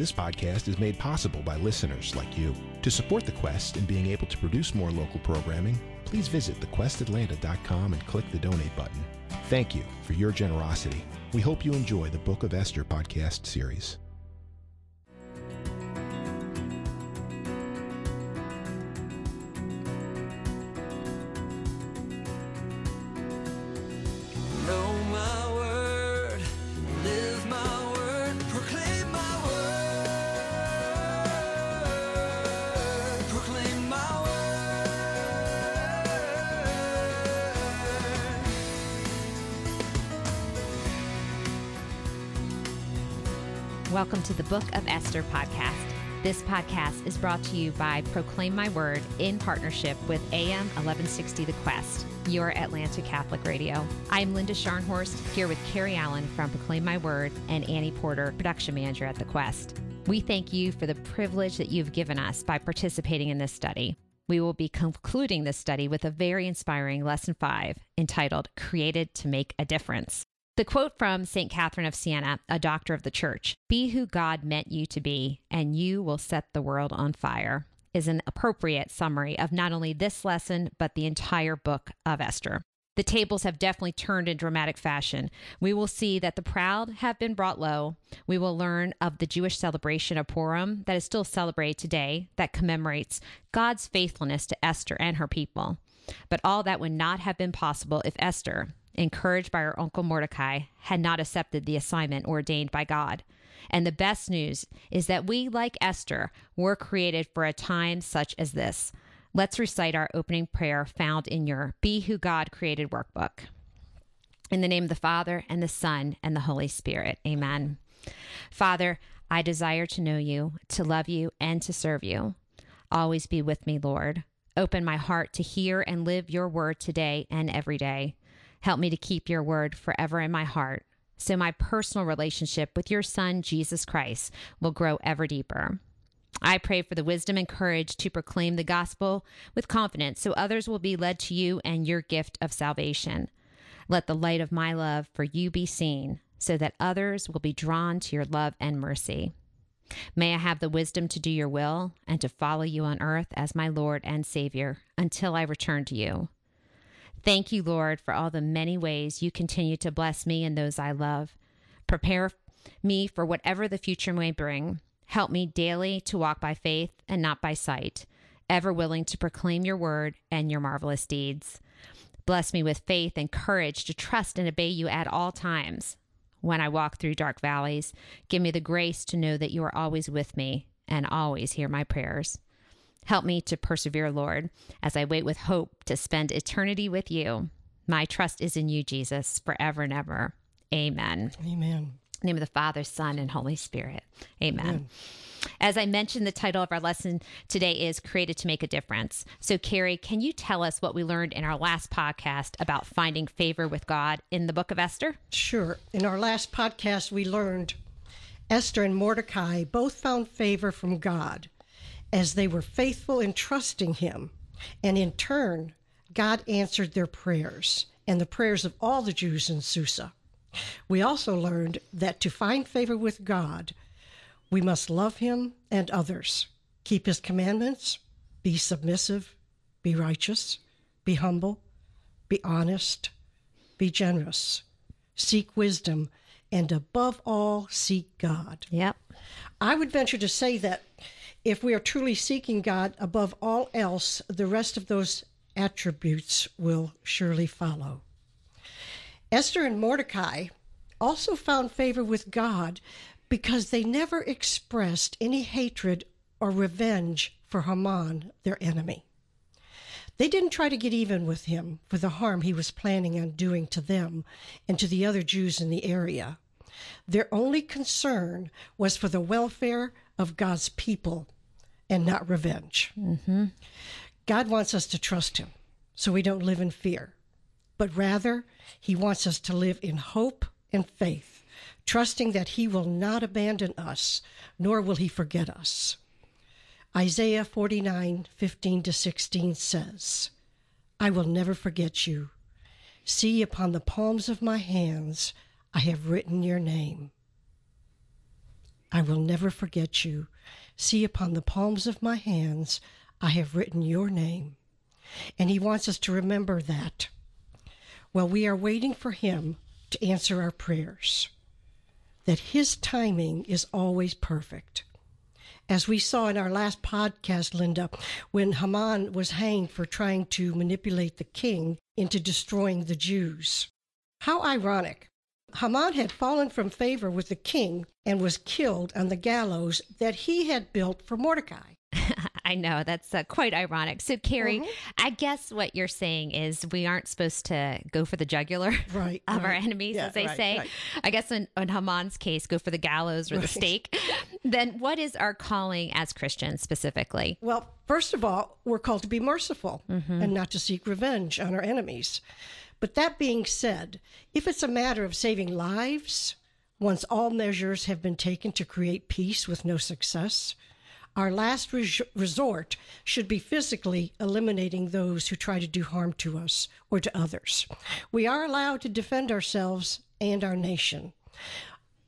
This podcast is made possible by listeners like you. To support the Quest in being able to produce more local programming, please visit thequestatlanta.com and click the donate button. Thank you for your generosity. We hope you enjoy the Book of Esther podcast series. Esther podcast. This podcast is brought to you by Proclaim My Word in partnership with AM 1160 The Quest, your Atlanta Catholic radio. I'm Linda Scharnhorst here with Carrie Allen from Proclaim My Word and Annie Porter, production manager at The Quest. We thank you for the privilege that you've given us by participating in this study. We will be concluding this study with a very inspiring lesson five entitled Created to Make a Difference. The quote from St. Catherine of Siena, a doctor of the church Be who God meant you to be, and you will set the world on fire, is an appropriate summary of not only this lesson, but the entire book of Esther. The tables have definitely turned in dramatic fashion. We will see that the proud have been brought low. We will learn of the Jewish celebration of Purim that is still celebrated today, that commemorates God's faithfulness to Esther and her people. But all that would not have been possible if Esther, encouraged by her uncle Mordecai, had not accepted the assignment ordained by God. And the best news is that we, like Esther, were created for a time such as this. Let's recite our opening prayer found in your Be Who God Created workbook. In the name of the Father, and the Son, and the Holy Spirit. Amen. Father, I desire to know you, to love you, and to serve you. Always be with me, Lord. Open my heart to hear and live your word today and every day. Help me to keep your word forever in my heart so my personal relationship with your Son, Jesus Christ, will grow ever deeper. I pray for the wisdom and courage to proclaim the gospel with confidence so others will be led to you and your gift of salvation. Let the light of my love for you be seen so that others will be drawn to your love and mercy. May I have the wisdom to do your will and to follow you on earth as my Lord and Savior until I return to you. Thank you, Lord, for all the many ways you continue to bless me and those I love. Prepare me for whatever the future may bring. Help me daily to walk by faith and not by sight, ever willing to proclaim your word and your marvelous deeds. Bless me with faith and courage to trust and obey you at all times. When I walk through dark valleys, give me the grace to know that you are always with me and always hear my prayers. Help me to persevere, Lord, as I wait with hope to spend eternity with you. My trust is in you, Jesus, forever and ever. Amen. Amen. In the name of the Father, Son, and Holy Spirit. Amen. As I mentioned, the title of our lesson today is Created to Make a Difference. So, Carrie, can you tell us what we learned in our last podcast about finding favor with God in the book of Esther? Sure. In our last podcast, we learned Esther and Mordecai both found favor from God as they were faithful in trusting Him. And in turn, God answered their prayers and the prayers of all the Jews in Susa. We also learned that to find favor with God, we must love Him and others, keep His commandments, be submissive, be righteous, be humble, be honest, be generous, seek wisdom, and above all, seek God. Yep. I would venture to say that if we are truly seeking God above all else, the rest of those attributes will surely follow. Esther and Mordecai also found favor with God because they never expressed any hatred or revenge for Haman, their enemy. They didn't try to get even with him for the harm he was planning on doing to them and to the other Jews in the area. Their only concern was for the welfare of God's people and not revenge. Mm-hmm. God wants us to trust Him so we don't live in fear, but rather, He wants us to live in hope and faith, trusting that He will not abandon us, nor will He forget us. Isaiah 49 15 to 16 says, I will never forget you. See, upon the palms of my hands, I have written your name. I will never forget you. See, upon the palms of my hands, I have written your name. And he wants us to remember that while we are waiting for him to answer our prayers, that his timing is always perfect. As we saw in our last podcast, Linda, when Haman was hanged for trying to manipulate the king into destroying the Jews. How ironic. Haman had fallen from favor with the king and was killed on the gallows that he had built for Mordecai. I know that's uh, quite ironic. So, Carrie, I guess what you're saying is we aren't supposed to go for the jugular Right, of our enemies, Yeah, as they right, say. right. I guess in, in Haman's case, go for the gallows or the stake. then, what is our calling as Christians specifically? Well, first of all, we're called to be merciful Mm-hmm. and not to seek revenge on our enemies. But that being said, if it's a matter of saving lives, once all measures have been taken to create peace with no success, our last res- resort should be physically eliminating those who try to do harm to us or to others. We are allowed to defend ourselves and our nation.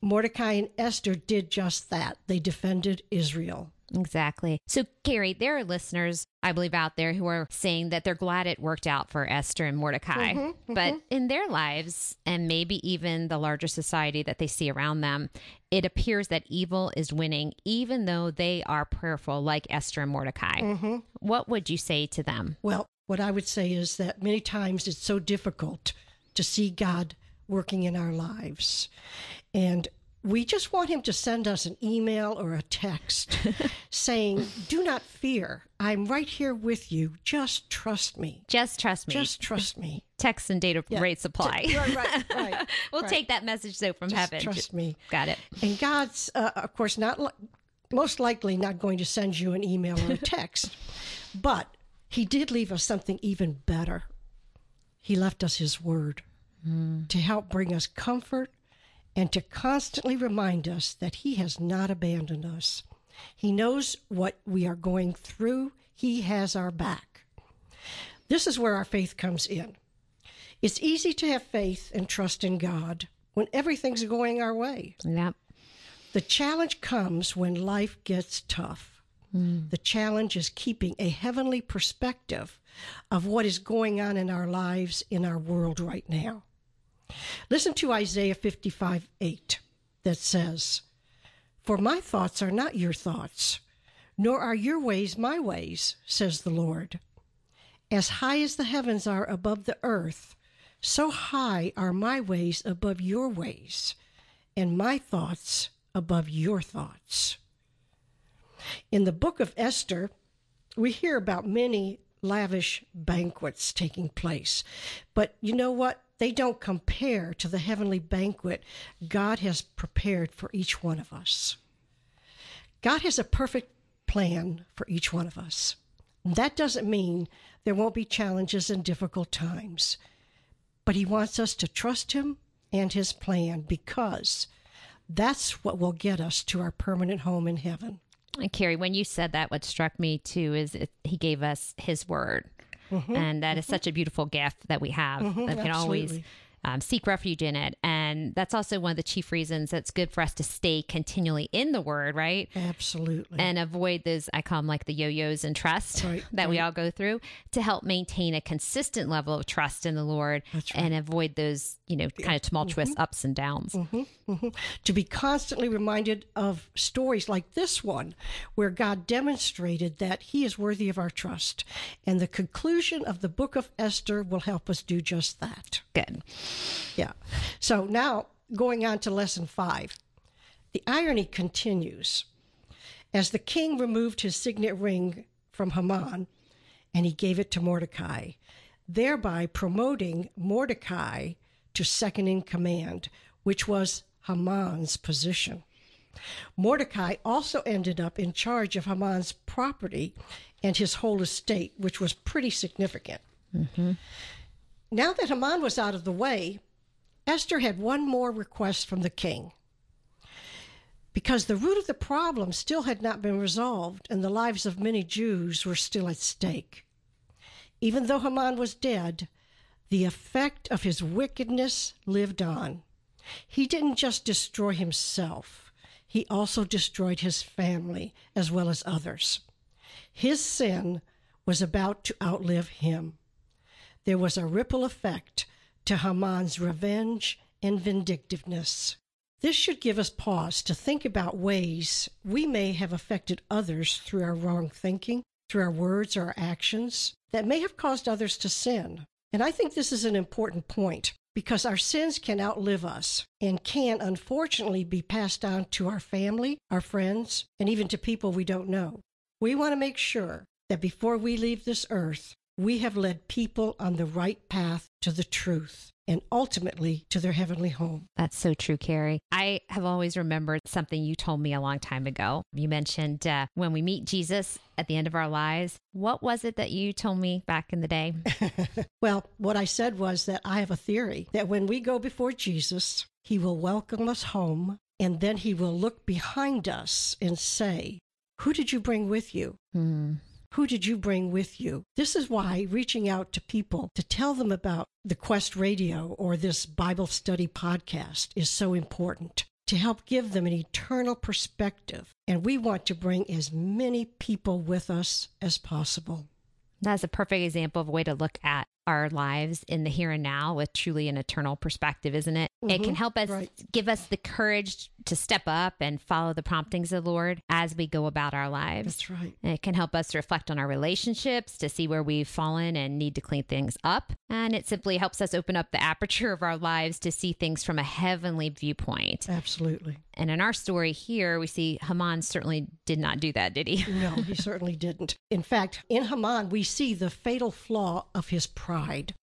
Mordecai and Esther did just that. They defended Israel. Exactly. So, Carrie, there are listeners, I believe, out there who are saying that they're glad it worked out for Esther and Mordecai. Mm-hmm, But in their lives, and maybe even the larger society that they see around them, it appears that evil is winning, even though they are prayerful, like Esther and Mordecai. Mm-hmm. What would you say to them? Well, what I would say is that many times it's so difficult to see God working in our lives. And we just want Him to send us an email or a text saying, Do not fear. I'm right here with you. Just trust me. Just trust me. Just trust me. text and data rate supply. Right, right, right. we'll right. take that message though from Just heaven. trust me. Got it. And God's, uh, of course, not li- most likely not going to send you an email or a text, but He did leave us something even better. He left us His Word to help bring us comfort and to constantly remind us that He has not abandoned us. He knows what we are going through, He has our back. This is where our faith comes in. It's easy to have faith and trust in God when everything's going our way. Yep. The challenge comes when life gets tough. Hmm. The challenge is keeping a heavenly perspective of what is going on in our lives, in our world right now. Listen to Isaiah 55 8 that says, For my thoughts are not your thoughts, nor are your ways my ways, says the Lord. As high as the heavens are above the earth, so high are my ways above your ways, and my thoughts above your thoughts. In the book of Esther, we hear about many lavish banquets taking place. But you know what? They don't compare to the heavenly banquet God has prepared for each one of us. God has a perfect plan for each one of us. That doesn't mean there won't be challenges and difficult times, but He wants us to trust Him and His plan because that's what will get us to our permanent home in heaven. And Carrie, when you said that, what struck me too is it, he gave us his word. Mm-hmm. and that is mm-hmm. such a beautiful gift that we have mm-hmm. that we can always. Um, seek refuge in it. And that's also one of the chief reasons that's good for us to stay continually in the word, right? Absolutely. and avoid those I call them like the yo-yos and trust Right, that we all go through to help maintain a consistent level of trust in the Lord and avoid those you know kind of tumultuous mm-hmm. ups and downs. Mm-hmm, mm-hmm. to be constantly reminded of stories like this one, where God demonstrated that He is worthy of our trust. And the conclusion of the book of Esther will help us do just that. Good. Yeah. So now going on to lesson five. The irony continues. As the king removed his signet ring from Haman and he gave it to Mordecai, thereby promoting Mordecai to second in command, which was Haman's position. Mordecai also ended up in charge of Haman's property and his whole estate, which was pretty significant. Mm-hmm. Now that Haman was out of the way, Esther had one more request from the king. Because the root of the problem still had not been resolved and the lives of many Jews were still at stake. Even though Haman was dead, the effect of his wickedness lived on. He didn't just destroy himself, he also destroyed his family as well as others. His sin was about to outlive him. There was a ripple effect to Haman's revenge and vindictiveness. This should give us pause to think about ways we may have affected others through our wrong thinking, through our words or our actions that may have caused others to sin. And I think this is an important point because our sins can outlive us and can unfortunately be passed on to our family, our friends, and even to people we don't know. We want to make sure that before we leave this earth, we have led people on the right path to the truth and ultimately to their heavenly home. That's so true, Carrie. I have always remembered something you told me a long time ago. You mentioned uh, when we meet Jesus at the end of our lives. What was it that you told me back in the day? well, what I said was that I have a theory that when we go before Jesus, he will welcome us home and then he will look behind us and say, Who did you bring with you? Hmm. Who did you bring with you? This is why reaching out to people to tell them about the Quest Radio or this Bible study podcast is so important to help give them an eternal perspective. And we want to bring as many people with us as possible. That's a perfect example of a way to look at our lives in the here and now with truly an eternal perspective, isn't it? It can Mhm, help us right. give us the courage to step up and follow the promptings of the Lord as we go about our lives. That's right. And it can help us reflect on our relationships to see where we've fallen and need to clean things up. And it simply helps us open up the aperture of our lives to see things from a heavenly viewpoint. Absolutely. And in our story here, we see Haman certainly did not do that, did he? No, he certainly didn't. In fact, in Haman, we see the fatal flaw of his pride.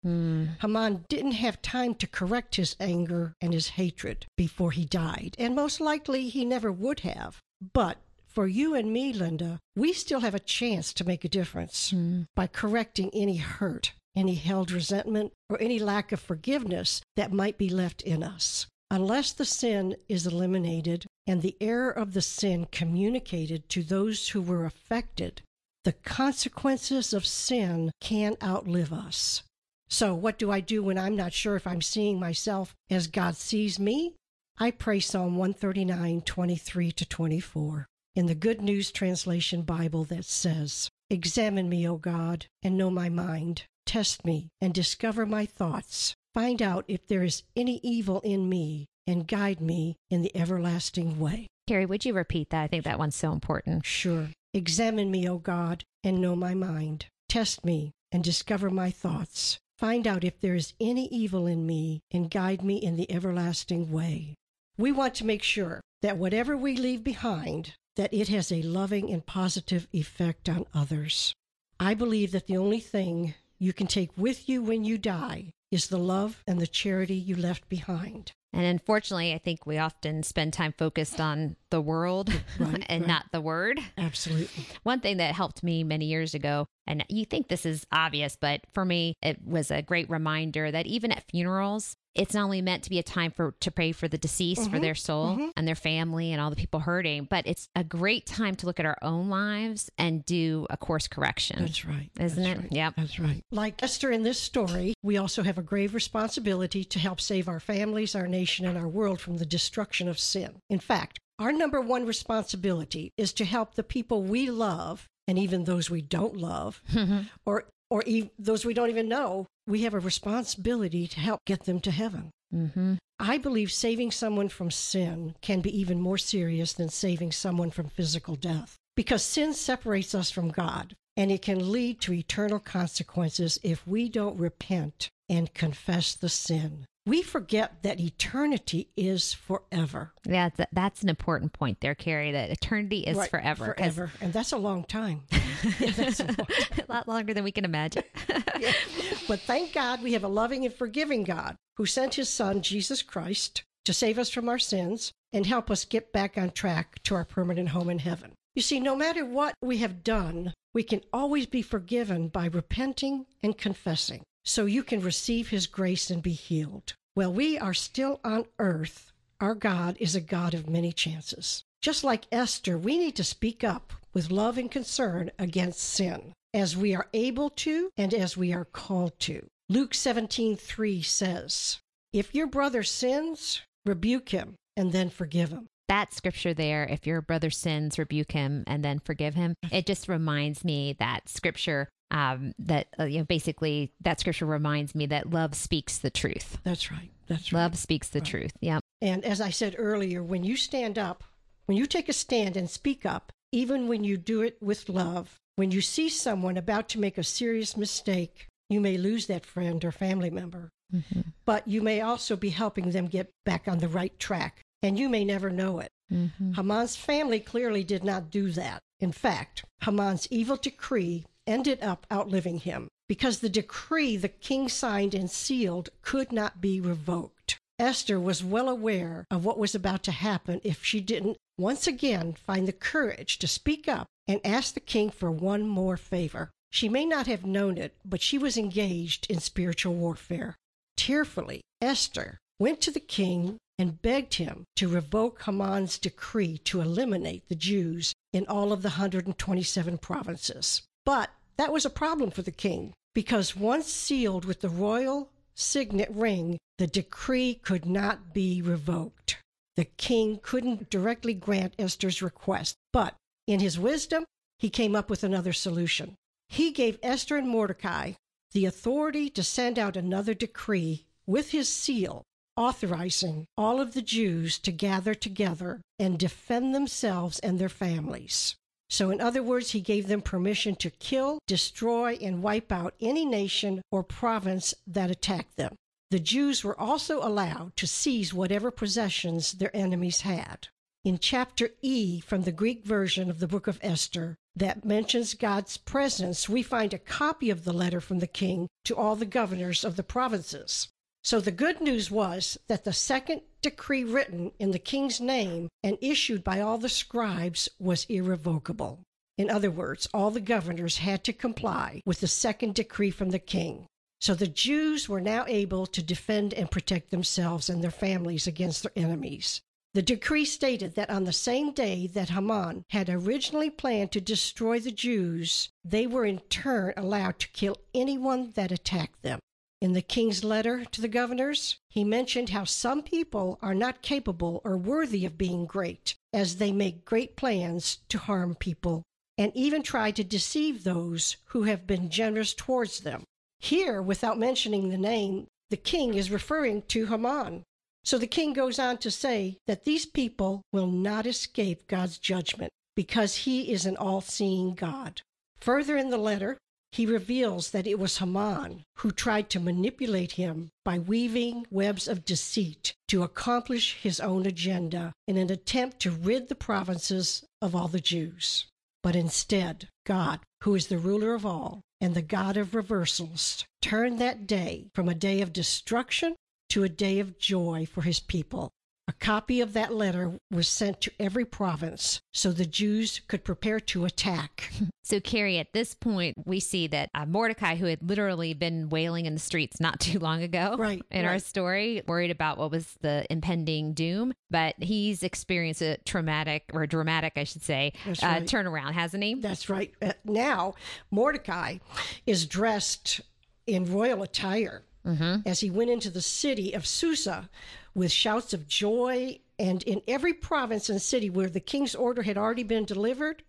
Hmm. Haman didn't have time to correct his anger and his hatred before he died, and most likely he never would have. But for you and me, Linda, we still have a chance to make a difference hmm. by correcting any hurt, any held resentment, or any lack of forgiveness that might be left in us. Unless the sin is eliminated and the error of the sin communicated to those who were affected, the consequences of sin can outlive us. So, what do I do when I'm not sure if I'm seeing myself as God sees me? I pray Psalm 139, 23 to 24 in the Good News Translation Bible that says, Examine me, O God, and know my mind. Test me and discover my thoughts. Find out if there is any evil in me and guide me in the everlasting way. Carrie, would you repeat that? I think that one's so important. Sure. Examine me, O God, and know my mind. Test me and discover my thoughts. Find out if there is any evil in me and guide me in the everlasting way. We want to make sure that whatever we leave behind, that it has a loving and positive effect on others. I believe that the only thing you can take with you when you die is the love and the charity you left behind. And unfortunately, I think we often spend time focused on the world Right, and right. not the word. Absolutely. One thing that helped me many years ago, and you think this is obvious, but for me, it was a great reminder that even at funerals, it's not only meant to be a time for to pray for the deceased for mm-hmm. their soul mm-hmm. and their family and all the people hurting, but it's a great time to look at our own lives and do a course correction. That's right. Isn't That's it? right. Yep. That's right. Like Esther in this story, we also have a grave responsibility to help save our families, our nation, and our world from the destruction of sin. In fact, our number one responsibility is to help the people we love, and even those we don't love, or or e- those we don't even know. We have a responsibility to help get them to heaven. Mm-hmm. I believe saving someone from sin can be even more serious than saving someone from physical death because sin separates us from God and it can lead to eternal consequences if we don't repent and confess the sin. We forget that eternity is forever. Yeah, that's, that's an important point there, Carrie, that eternity is Right, forever. Forever. And that's a long time. Yeah, that's a long a lot longer than we can imagine. Yeah. But thank God we have a loving and forgiving God who sent his son, Jesus Christ, to save us from our sins and help us get back on track to our permanent home in heaven. You see, no matter what we have done, we can always be forgiven by repenting and confessing so you can receive his grace and be healed. While we are still on earth, our God is a God of many chances. Just like Esther, we need to speak up with love and concern against sin as we are able to and as we are called to. Luke 17:3 says, "If your brother sins, rebuke him and then forgive him. That scripture there, if your brother sins, rebuke him and then forgive him, it just reminds me that scripture um, that uh, you know basically that scripture reminds me that love speaks the truth. That's right. That's right. Love speaks the truth. Yep. And as I said earlier, when you stand up, when you take a stand and speak up, even when you do it with love, when you see someone about to make a serious mistake, you may lose that friend or family member. But you may also be helping them get back on the right track, and you may never know it. Mm-hmm. Haman's family clearly did not do that. In fact, Haman's evil decree ended up outliving him because the decree the king signed and sealed could not be revoked. Esther was well aware of what was about to happen if she didn't once again find the courage to speak up and ask the king for one more favor. She may not have known it, but she was engaged in spiritual warfare. Tearfully, Esther went to the king and begged him to revoke Haman's decree to eliminate the Jews in all of the 127 provinces. But that was a problem for the king because once sealed with the royal signet ring, the decree could not be revoked. The king couldn't directly grant Esther's request, but in his wisdom, he came up with another solution. He gave Esther and Mordecai the authority to send out another decree with his seal authorizing all of the Jews to gather together and defend themselves and their families. So, in other words, he gave them permission to kill, destroy, and wipe out any nation or province that attacked them. The Jews were also allowed to seize whatever possessions their enemies had. In chapter E from the Greek version of the book of Esther that mentions God's presence, we find a copy of the letter from the king to all the governors of the provinces. So the good news was that the second decree written in the king's name and issued by all the scribes was irrevocable. In other words, all the governors had to comply with the second decree from the king. So the Jews were now able to defend and protect themselves and their families against their enemies. The decree stated that on the same day that Haman had originally planned to destroy the Jews, they were in turn allowed to kill anyone that attacked them. In the king's letter to the governors, he mentioned how some people are not capable or worthy of being great, as they make great plans to harm people and even try to deceive those who have been generous towards them. Here, without mentioning the name, the king is referring to Haman. So the king goes on to say that these people will not escape God's judgment because he is an all seeing God. Further in the letter, he reveals that it was Haman who tried to manipulate him by weaving webs of deceit to accomplish his own agenda in an attempt to rid the provinces of all the Jews. But instead, God, who is the ruler of all and the God of reversals, turned that day from a day of destruction to a day of joy for his people. A copy of that letter was sent to every province so the Jews could prepare to attack. So, Carrie, at this point, we see that uh, Mordecai, who had literally been wailing in the streets not too long ago Right, in our story, worried about what was the impending doom, but he's experienced a traumatic or dramatic, I should say, That's uh, turnaround, hasn't he? That's right. Uh, now, Mordecai is dressed in royal attire as he went into the city of Susa with shouts of joy. And in every province and city where the king's order had already been delivered,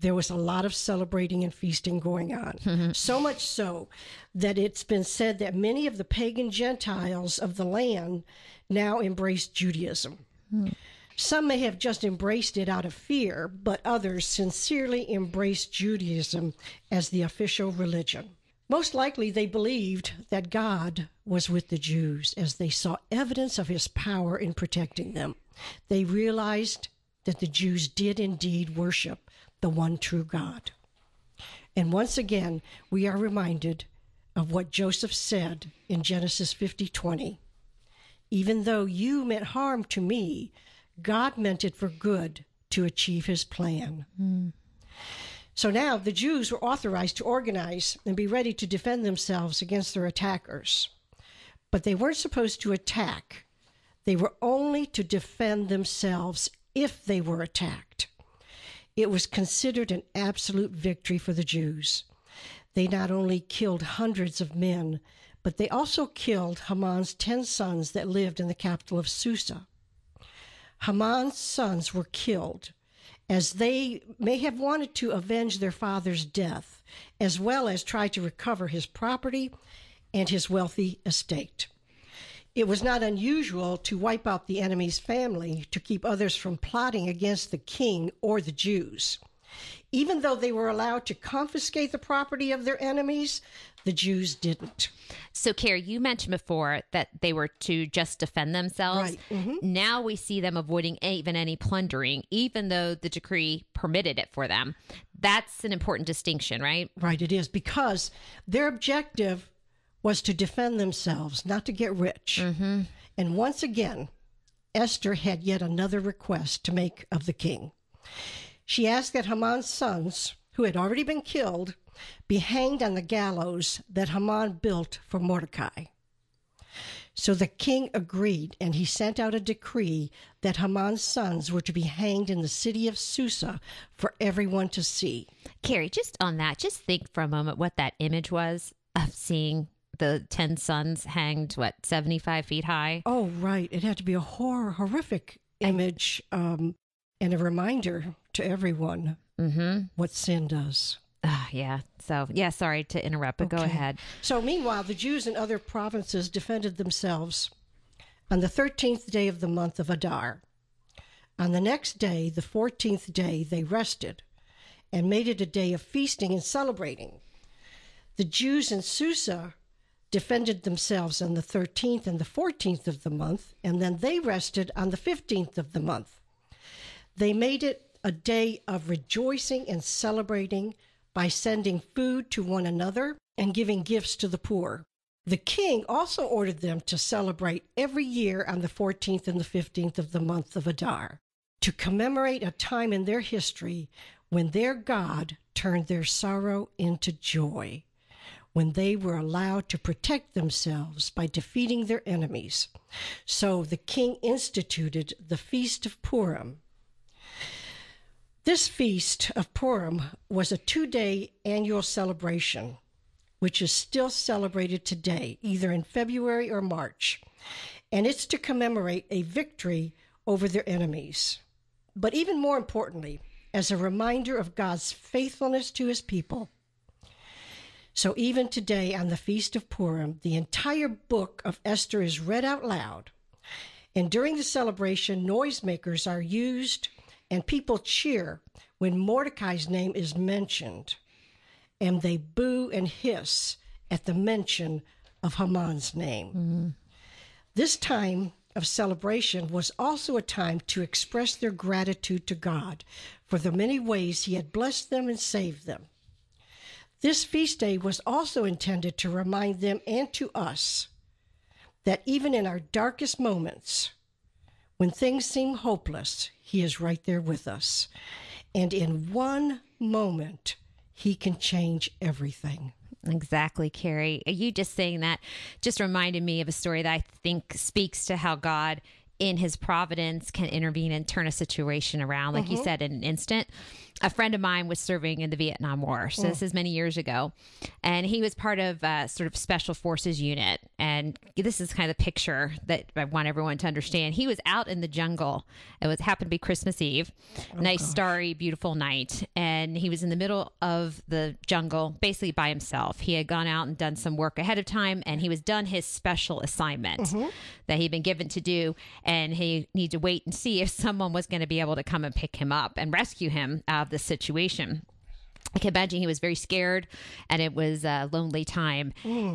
there was a lot of celebrating and feasting going on. Mm-hmm. so much so that it's been said that many of the pagan Gentiles of the land now embrace Judaism. Hmm. Some may have just embraced it out of fear, but others sincerely embraced Judaism as the official religion. Most likely, they believed that God was with the Jews as they saw evidence of his power in protecting them. They realized that the Jews did indeed worship the one true God. And once again, we are reminded of what Joseph said in Genesis 50 20. Even though you meant harm to me, God meant it for good to achieve his plan. Hmm. So now the Jews were authorized to organize and be ready to defend themselves against their attackers. But they weren't supposed to attack, they were only to defend themselves if they were attacked. It was considered an absolute victory for the Jews. They not only killed hundreds of men, but they also killed Haman's ten sons that lived in the capital of Susa. Haman's sons were killed, as they may have wanted to avenge their father's death, as well as try to recover his property and his wealthy estate. It was not unusual to wipe out the enemy's family to keep others from plotting against the king or the Jews. Even though they were allowed to confiscate the property of their enemies, the Jews didn't. So, Carrie, you mentioned before that they were to just defend themselves. Right. Mhm. Now we see them avoiding even any plundering, even though the decree permitted it for them. That's an important distinction, right? Right, it is because their objective was to defend themselves, not to get rich. And once again, Esther had yet another request to make of the king. She asked that Haman's sons, who had already been killed, be hanged on the gallows that Haman built for Mordecai. So the king agreed, and he sent out a decree that Haman's sons were to be hanged in the city of Susa for everyone to see. Carrie, just on that, just think for a moment what that image was of seeing the 10 sons hanged, what, 75 feet high? Oh, right. It had to be a horror, horrific image um, and a reminder to everyone Mm-hmm. what sin does. Ah, yeah. So, yeah, sorry to interrupt, but go ahead. So, meanwhile, the Jews in other provinces defended themselves on the 13th day of the month of Adar. On the next day, the 14th day, they rested and made it a day of feasting and celebrating. The Jews in Susa defended themselves on the 13th and the 14th of the month, and then they rested on the 15th of the month. They made it a day of rejoicing and celebrating by sending food to one another and giving gifts to the poor. The king also ordered them to celebrate every year on the 14th and the 15th of the month of Adar to commemorate a time in their history when their God turned their sorrow into joy, when they were allowed to protect themselves by defeating their enemies. So the king instituted the Feast of Purim. This feast of Purim was a two day annual celebration, which is still celebrated today, either in February or March. And it's to commemorate a victory over their enemies. But even more importantly, as a reminder of God's faithfulness to his people. So even today on the Feast of Purim, the entire book of Esther is read out loud. And during the celebration, noisemakers are used and people cheer when Mordecai's name is mentioned. And they boo and hiss at the mention of Haman's name. This time of celebration was also a time to express their gratitude to God for the many ways He had blessed them and saved them. This feast day was also intended to remind them and to us that even in our darkest moments, when things seem hopeless, He is right there with us. And in one moment, He can change everything. Exactly, Carrie. You just saying that just reminded me of a story that I think speaks to how God, in his providence, can intervene and turn a situation around. Like you uh-huh. said, in an instant. A friend of mine was serving in the Vietnam War. So this mm. is many years ago. And he was part of a sort of special forces unit. And this is kind of the picture that I want everyone to understand. He was out in the jungle. It was happened to be Christmas Eve. Oh, nice, starry, beautiful night. And he was in the middle of the jungle, basically by himself. He had gone out and done some work ahead of time, and he was done his special assignment mm-hmm. that he'd been given to do. And he needed to wait and see if someone was going to be able to come and pick him up and rescue him out of this situation. I can imagine he was very scared and it was a lonely time.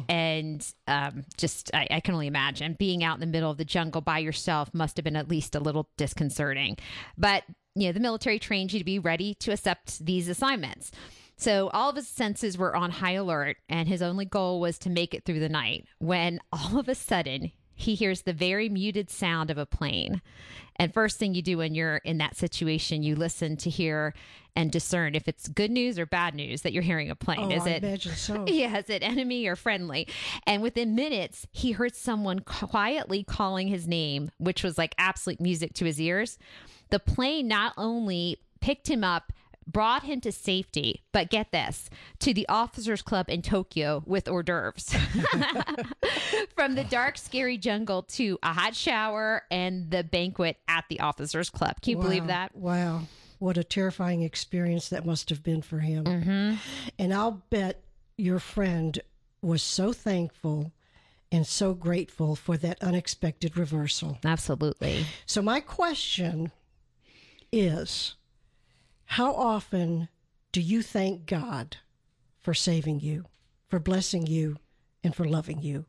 And um, just, I, I can only imagine being out in the middle of the jungle by yourself must have been at least a little disconcerting. But, you know, the military trains you to be ready to accept these assignments. So all of his senses were on high alert, and his only goal was to make it through the night when all of a sudden he hears the very muted sound of a plane. And first thing you do when you're in that situation, you listen to hear and discern if it's good news or bad news that you're hearing a plane. Oh, is I it so. yeah, is it enemy or friendly? And within minutes, he heard someone quietly calling his name, which was like absolute music to his ears. The plane not only picked him up, brought him to safety, but get this to the officers' club in Tokyo with hors d'oeuvres. From the dark, scary jungle to a hot shower and the banquet at the officers' club. Can you believe that? Wow. What a terrifying experience that must have been for him. Mm-hmm. And I'll bet your friend was so thankful and so grateful for that unexpected reversal. Absolutely. So, my question is how often do you thank God for saving you, for blessing you, and for loving you?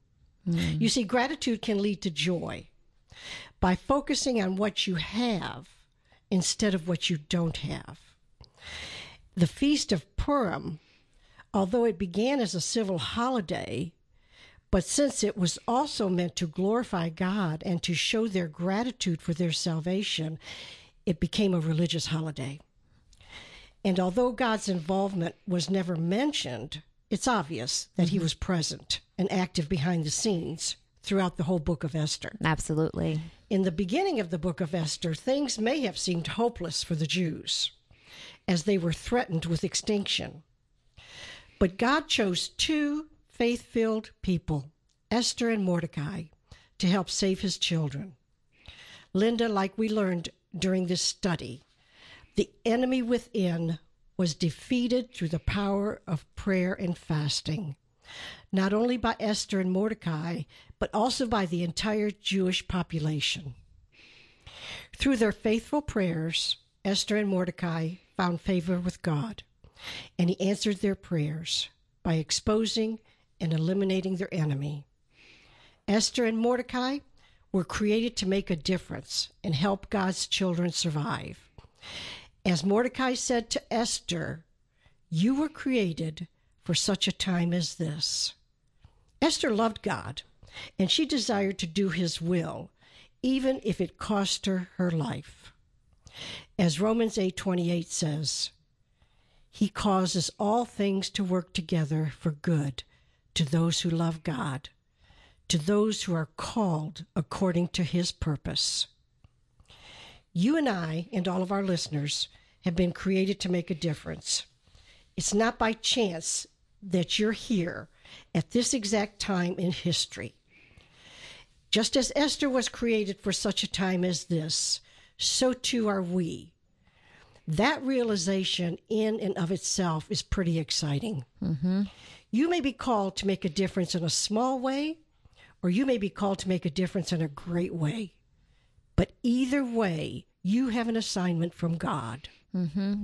Hmm. You see, gratitude can lead to joy by focusing on what you have instead of what you don't have. The Feast of Purim, although it began as a civil holiday, but since it was also meant to glorify God and to show their gratitude for their salvation, it became a religious holiday. And although God's involvement was never mentioned, it's obvious that he mm-hmm. was present and active behind the scenes throughout the whole book of Esther. Absolutely. In the beginning of the book of Esther, things may have seemed hopeless for the Jews as they were threatened with extinction. But God chose two faith filled people, Esther and Mordecai, to help save his children. Linda, like we learned during this study, the enemy within was defeated through the power of prayer and fasting, not only by Esther and Mordecai, but also by the entire Jewish population. Through their faithful prayers, Esther and Mordecai found favor with God, and he answered their prayers by exposing and eliminating their enemy. Esther and Mordecai were created to make a difference and help God's children survive. As Mordecai said to Esther, You were created for such a time as this. Esther loved God, and she desired to do his will, even if it cost her her life. As Romans 8:28 says, he causes all things to work together for good to those who love God, to those who are called according to his purpose. You and I and all of our listeners have been created to make a difference. It's not by chance that you're here at this exact time in history. Just as Esther was created for such a time as this, so too are we. That realization, in and of itself, is pretty exciting. Mm-hmm. You may be called to make a difference in a small way, or you may be called to make a difference in a great way. But either way, you have an assignment from God.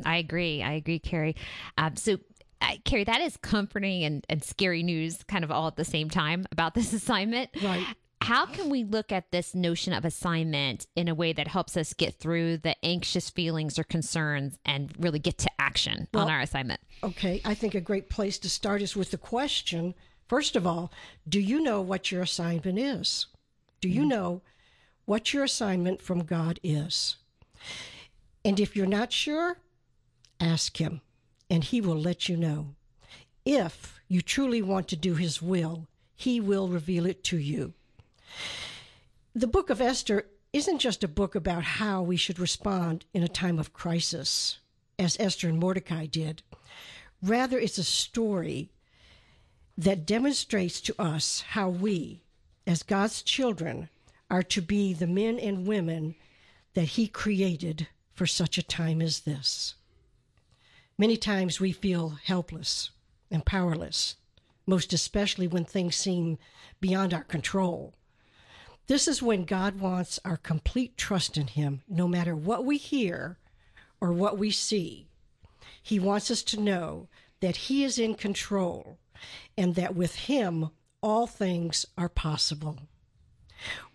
I agree. I agree, Carrie. Um, so, uh, Carrie, that is comforting and, and scary news kind of all at the same time about this assignment. Right. How can we look at this notion of assignment in a way that helps us get through the anxious feelings or concerns and really get to action on our assignment? Okay, I think a great place to start is with the question first of all, do you know what your assignment is? Do you know what your assignment from God is? And if you're not sure, ask Him, and He will let you know. If you truly want to do His will, He will reveal it to you. The book of Esther isn't just a book about how we should respond in a time of crisis, as Esther and Mordecai did. Rather, it's a story that demonstrates to us how we, as God's children, are to be the men and women that He created for such a time as this. Many times we feel helpless and powerless, most especially when things seem beyond our control. This is when God wants our complete trust in Him, no matter what we hear or what we see. He wants us to know that He is in control and that with Him all things are possible.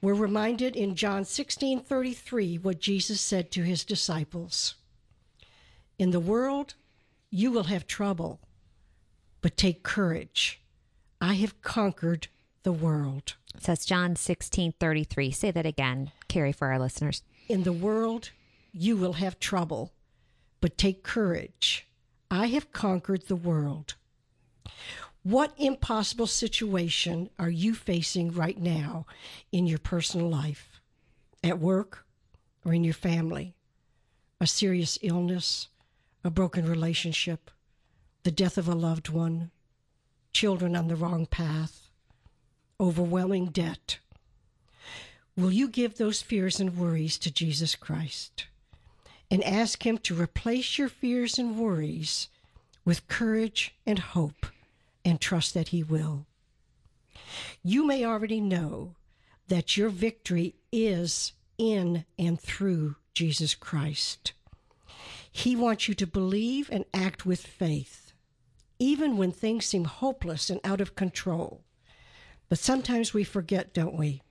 We're reminded in John 16:33 what Jesus said to his disciples. In the world you will have trouble, but take courage. I have conquered the world. So that's John 16 33. Say that again, Carrie, for our listeners. In the world you will have trouble, but take courage. I have conquered the world. What impossible situation are you facing right now in your personal life, at work, or in your family? A serious illness, a broken relationship, the death of a loved one, children on the wrong path, overwhelming debt. Will you give those fears and worries to Jesus Christ and ask Him to replace your fears and worries with courage and hope and trust that He will? You may already know that your victory is in and through Jesus Christ. He wants you to believe and act with faith, even when things seem hopeless and out of control. But sometimes we forget, don't we?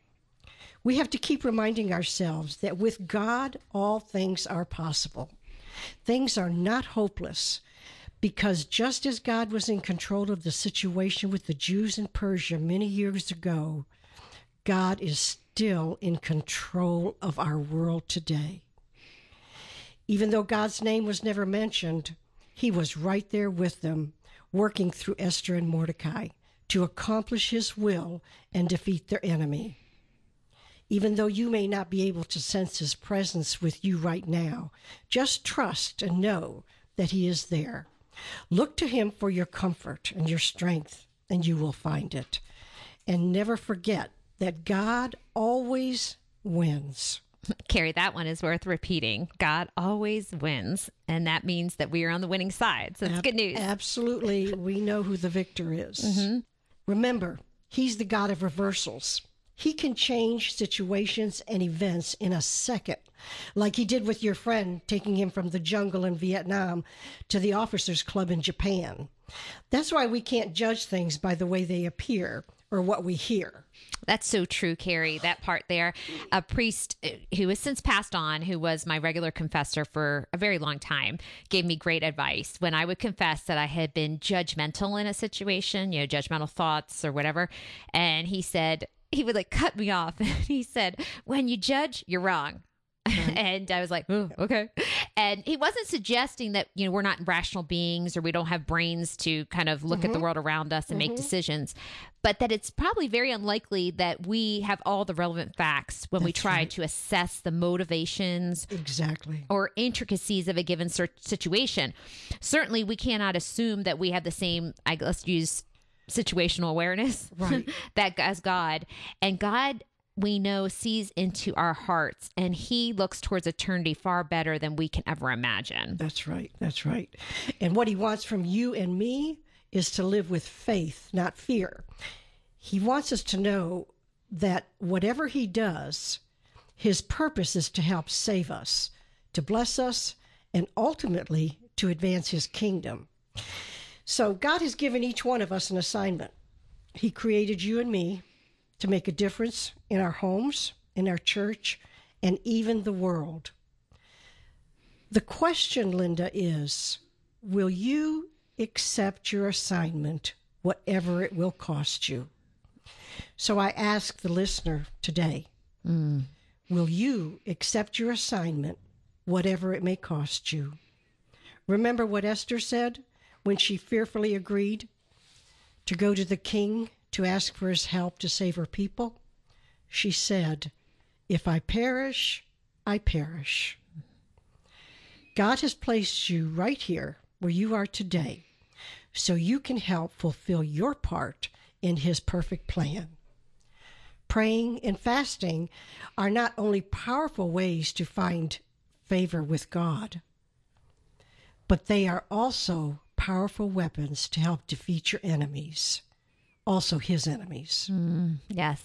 We have to keep reminding ourselves that with God, all things are possible. Things are not hopeless because just as God was in control of the situation with the Jews in Persia many years ago, God is still in control of our world today. Even though God's name was never mentioned, he was right there with them, working through Esther and Mordecai to accomplish his will and defeat their enemy. Even though you may not be able to sense his presence with you right now, just trust and know that he is there. Look to him for your comfort and your strength, and you will find it. And never forget that God always wins. Carrie, that one is worth repeating. God always wins, and that means that we are on the winning side. So it's Ab- good news. Absolutely. We know who the victor is. Mm-hmm. Remember, he's the God of reversals. He can change situations and events in a second, like he did with your friend taking him from the jungle in Vietnam to the officers' club in Japan. That's why we can't judge things by the way they appear or what we hear. That's so true, Carrie. That part there. A priest uh, who has since passed on, who was my regular confessor for a very long time, gave me great advice when I would confess that I had been judgmental in a situation, you know, judgmental thoughts or whatever. And he said, he would like cut me off. And he said, when you judge, you're wrong. Uh-huh. and I was like, oh, okay. And he wasn't suggesting that, you know, we're not rational beings or we don't have brains to kind of look at the mm-hmm. world around us and make mm-hmm. decisions, but that it's probably very unlikely that we have all the relevant facts when we try right. to assess the motivations Exactly. or intricacies of a given situation. Certainly, we cannot assume that we have the same, I, let's use situational awareness Right. that as God. And God, we know, sees into our hearts and he looks towards eternity far better than we can ever imagine. That's right. That's right. And what he wants from you and me is to live with faith, not fear. He wants us to know that whatever he does, his purpose is to help save us, to bless us, and ultimately to advance his kingdom. So God has given each one of us an assignment. He created you and me to make a difference in our homes, in our church, and even the world. The question, Linda, is will you accept your assignment, whatever it will cost you? So I ask the listener today mm. will you accept your assignment, whatever it may cost you? Remember what Esther said when she fearfully agreed to go to the king to ask for his help to save her people? She said, If I perish, I perish. God has placed you right here where you are today so you can help fulfill your part in His perfect plan. Praying and fasting are not only powerful ways to find favor with God, but they are also powerful weapons to help defeat your enemies, also His enemies. Mm, yes.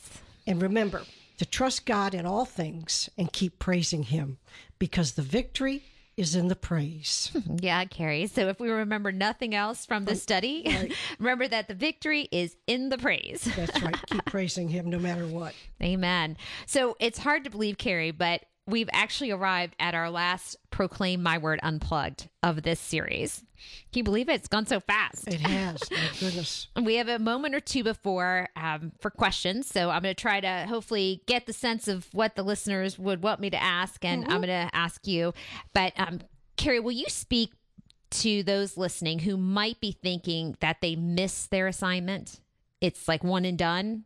And remember to trust God in all things and keep praising Him because the victory is in the praise. Yeah, Carrie. So if we remember nothing else from the study, remember that the victory is in the praise. That's right. Keep praising Him no matter what. Amen. So it's hard to believe, Carrie, but we've actually arrived at our last Proclaim My Word Unplugged of this series. Can you believe it? It's gone so fast. It has. My goodness. We have a moment or two before um, for questions. So I'm going to try to hopefully get the sense of what the listeners would want me to ask, and I'm going to ask you. But um, Carrie, will you speak to those listening who might be thinking that they missed their assignment? It's like one and done.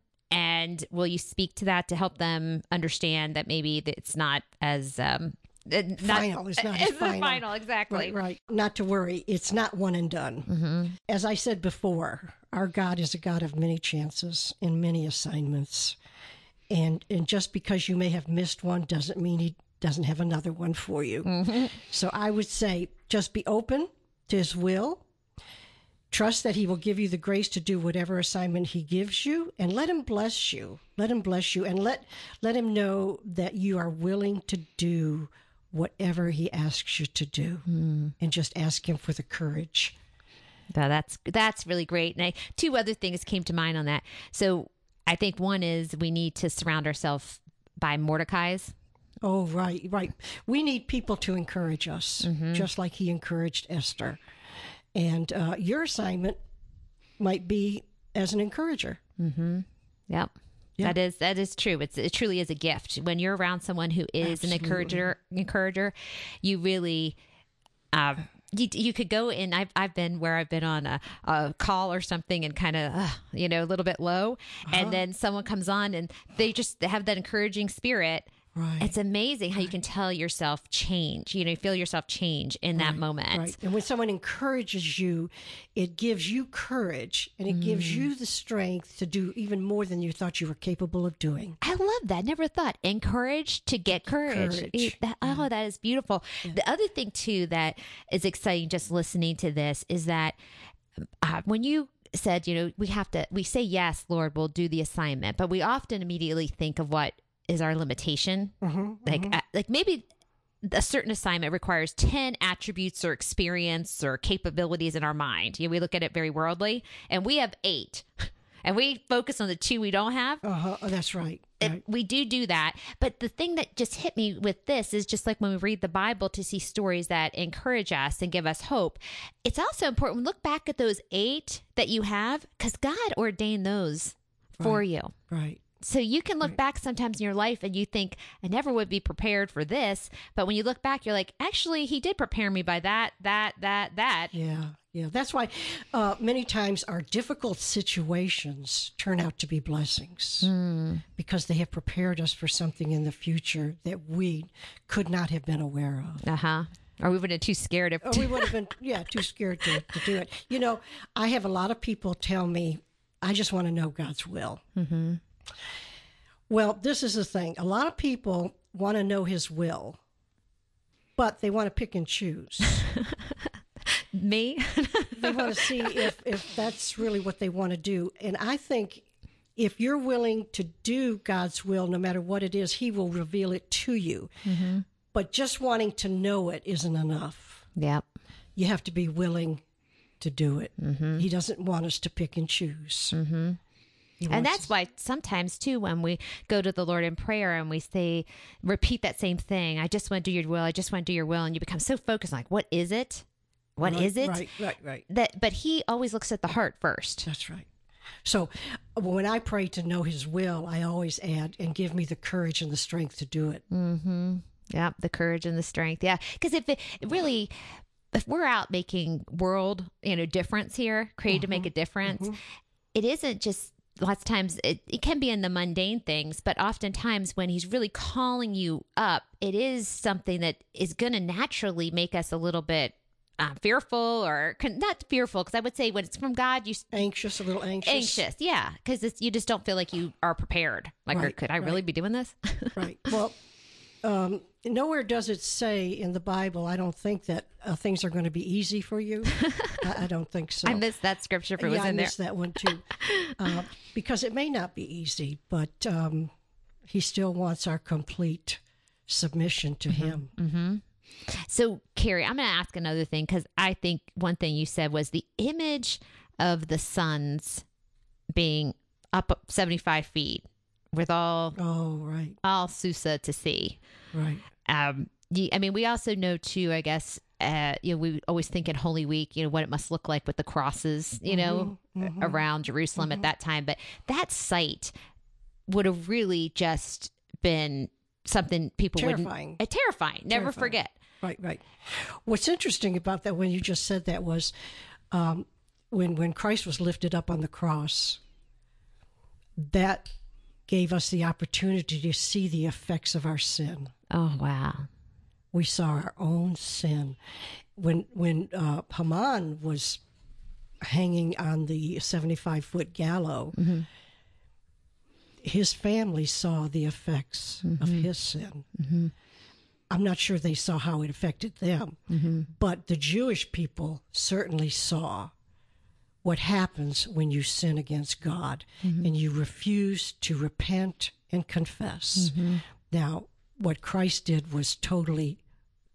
And will you speak to that to help them understand that maybe it's not as um, uh, not- Final. It's not it's final. final, exactly. Right, right. Not to worry. It's not one and done. Mm-hmm. As I said before, our God is a God of many chances and many assignments. And and just because you may have missed one doesn't mean he doesn't have another one for you. Mm-hmm. So I would say just be open to his will. Trust that he will give you the grace to do whatever assignment he gives you and let him bless you. Let him bless you and let let him know that you are willing to do whatever he asks you to do. And just ask him for the courage. Yeah, that's that's really great. And I, two other things came to mind on that. So I think one is we need to surround ourselves by Mordecai's. Oh, right, right. We need people to encourage us, Mm-hmm. just like he encouraged Esther. And uh, your assignment might be as an encourager. Mm-hmm. Yep. That is that is true. It's it truly is a gift when you're around someone who is an encourager. Encourager, you really, um, you you could go in. I've I've been where I've been on a, a call or something and kind of uh, you know a little bit low, and then someone comes on and they just have that encouraging spirit. Right. It's amazing how you can tell yourself change. You know, you feel yourself change in that moment. Right. And when someone encourages you, it gives you courage and it Mm. gives you the strength to do even more than you thought you were capable of doing. I love that. Never thought encourage to get courage. Courage. That- oh, that is beautiful. The other thing too that is exciting, just listening to this, is that uh, when you said, you know, we have to, we say yes, Lord, we'll do the assignment, but we often immediately think of what is our limitation. like, uh, like maybe a certain assignment requires 10 attributes or experience or capabilities in our mind. You know, we look at it very worldly, and we have eight. And we focus on the two we don't have Uh huh. Oh, that's right. right. we do do that. But the thing that just hit me with this is just like when we read the Bible to see stories that encourage us and give us hope. It's also important. To look back at those eight that you have because God ordained those for you. Right. So you can look back sometimes in your life and you think, I never would be prepared for this. But when you look back, you're like, actually, he did prepare me by that, that, that, that. Yeah. Yeah. That's why uh, many times our difficult situations turn out to be blessings because they have prepared us for something in the future that we could not have been aware of. Uh huh. Or we would have been too scared of. Or we would have been, yeah, too scared to, to do it. You know, I have a lot of people tell me, I just want to know God's will. Mm-hmm. Well, this is the thing. A lot of people want to know His will, but they want to pick and choose. me. they want to see if, if that's really what they want to do. And I think if you're willing to do God's will, no matter what it is, He will reveal it to you. But just wanting to know it isn't enough. yep. you have to be willing to do it. He doesn't want us to pick and choose. Mm-hmm. And that's why sometimes too, when we go to the Lord in prayer and we say, repeat that same thing, I just want to do your will, I just want to do your will, and you become so focused, like, what is it? What is it? Right, right, right. That, but He always looks at the heart first. That's right. So uh, when I pray to know His will, I always add, and give me the courage and the strength to do it. Mm-hmm. Yeah, the courage and the strength. Yeah, because if it really, if we're out making world, you know, difference here, created to make mm-hmm, a difference, mm-hmm. it isn't just. Lots of times it, it can be in the mundane things, but oftentimes when he's really calling you up, it is something that is going to naturally make us a little bit uh, fearful or not fearful. Because I would say when it's from God, you Anxious, a little anxious. anxious, yeah, because you just don't feel like you are prepared. Like, Right, could I really be doing this? Right. Well, um, nowhere does it say in the Bible, I don't think that uh, things are going to be easy for you. I, I don't think so. I missed that scripture if it was yeah, I in there. missed that one too, uh, because it may not be easy, but um, he still wants our complete submission to Mm-hmm. him. So, Carrie, I'm going to ask another thing because I think one thing you said was the image of the sons being up 75 feet with all Oh, right, all Susa to see. right. Um, I mean, we also know too. I guess uh, you know we always think in Holy Week, you know, what it must look like with the crosses, you know, Mm-hmm, a- around Jerusalem at that time. But that sight would have really just been something people Terrifying. wouldn't. Uh, terrifying. Never Terrifying. forget. Right, right. What's interesting about that when you just said that was um, when when Christ was lifted up on the cross, that gave us the opportunity to see the effects of our sin. Oh wow. we saw our own sin. When when uh, Haman was hanging on the seventy five foot gallows, mm-hmm. his family saw the effects of mm-hmm. his sin. Mm-hmm. I'm not sure they saw how it affected them, but the Jewish people certainly saw what happens when you sin against God mm-hmm. and you refuse to repent and confess. Mm-hmm. Now, what Christ did was totally,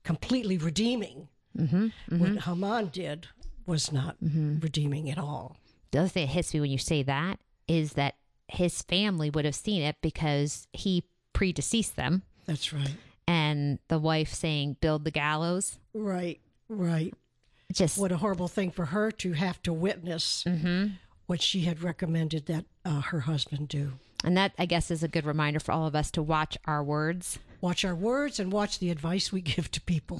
completely redeeming. Mm-hmm. What Haman did was not redeeming at all. The other thing that hits me when you say that is that his family would have seen it because he predeceased them. That's right. And the wife saying, build the gallows. Right, right. Just, What a horrible thing for her to have to witness what she had recommended that uh, her husband do. and that I guess is a good reminder for all of us to watch our words. Watch our words and watch the advice we give to people.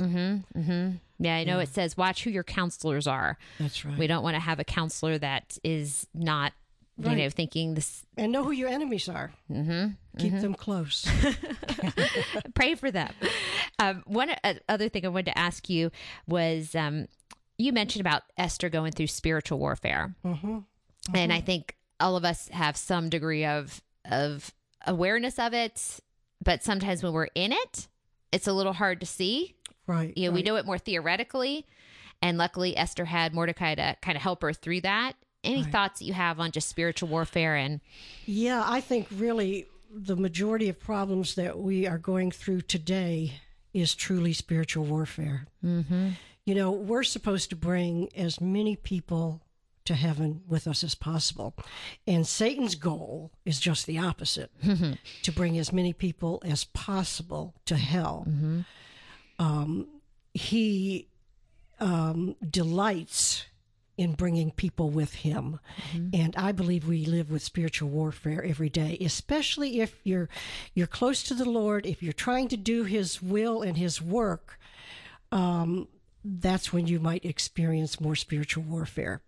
Yeah, I know it says watch who your counselors are. That's right. We don't want to have a counselor that is not, you know, thinking this. and know who your enemies are. Mm-hmm. Keep them close. Pray for them. Um, one uh, other thing I wanted to ask you was um, you mentioned about Esther going through spiritual warfare, and I think all of us have some degree of of awareness of it, but sometimes when we're in it, it's a little hard to see. right. you know, we know it more theoretically. And luckily, Esther had Mordecai to kind of help her through that. Any thoughts that you have on just spiritual warfare and Yeah, I think really the majority of problems that we are going through today is truly spiritual warfare. Mm-hmm. You know, we're supposed to bring as many people to heaven with us as possible. And Satan's goal is just the opposite to bring as many people as possible to hell. Um, he um, delights in bringing people with him. And I believe we live with spiritual warfare every day, especially if you're you're close to the Lord, if you're trying to do his will and his work, um, that's when you might experience more spiritual warfare.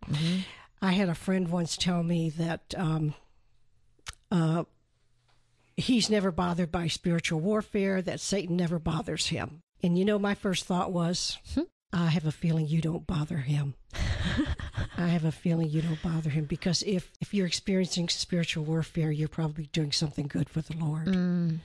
I had a friend once tell me that um, uh, he's never bothered by spiritual warfare, that Satan never bothers him. And you know, my first thought was, I have a feeling you don't bother him. I have a feeling you don't bother him because if, if you're experiencing spiritual warfare, you're probably doing something good for the Lord. Mm.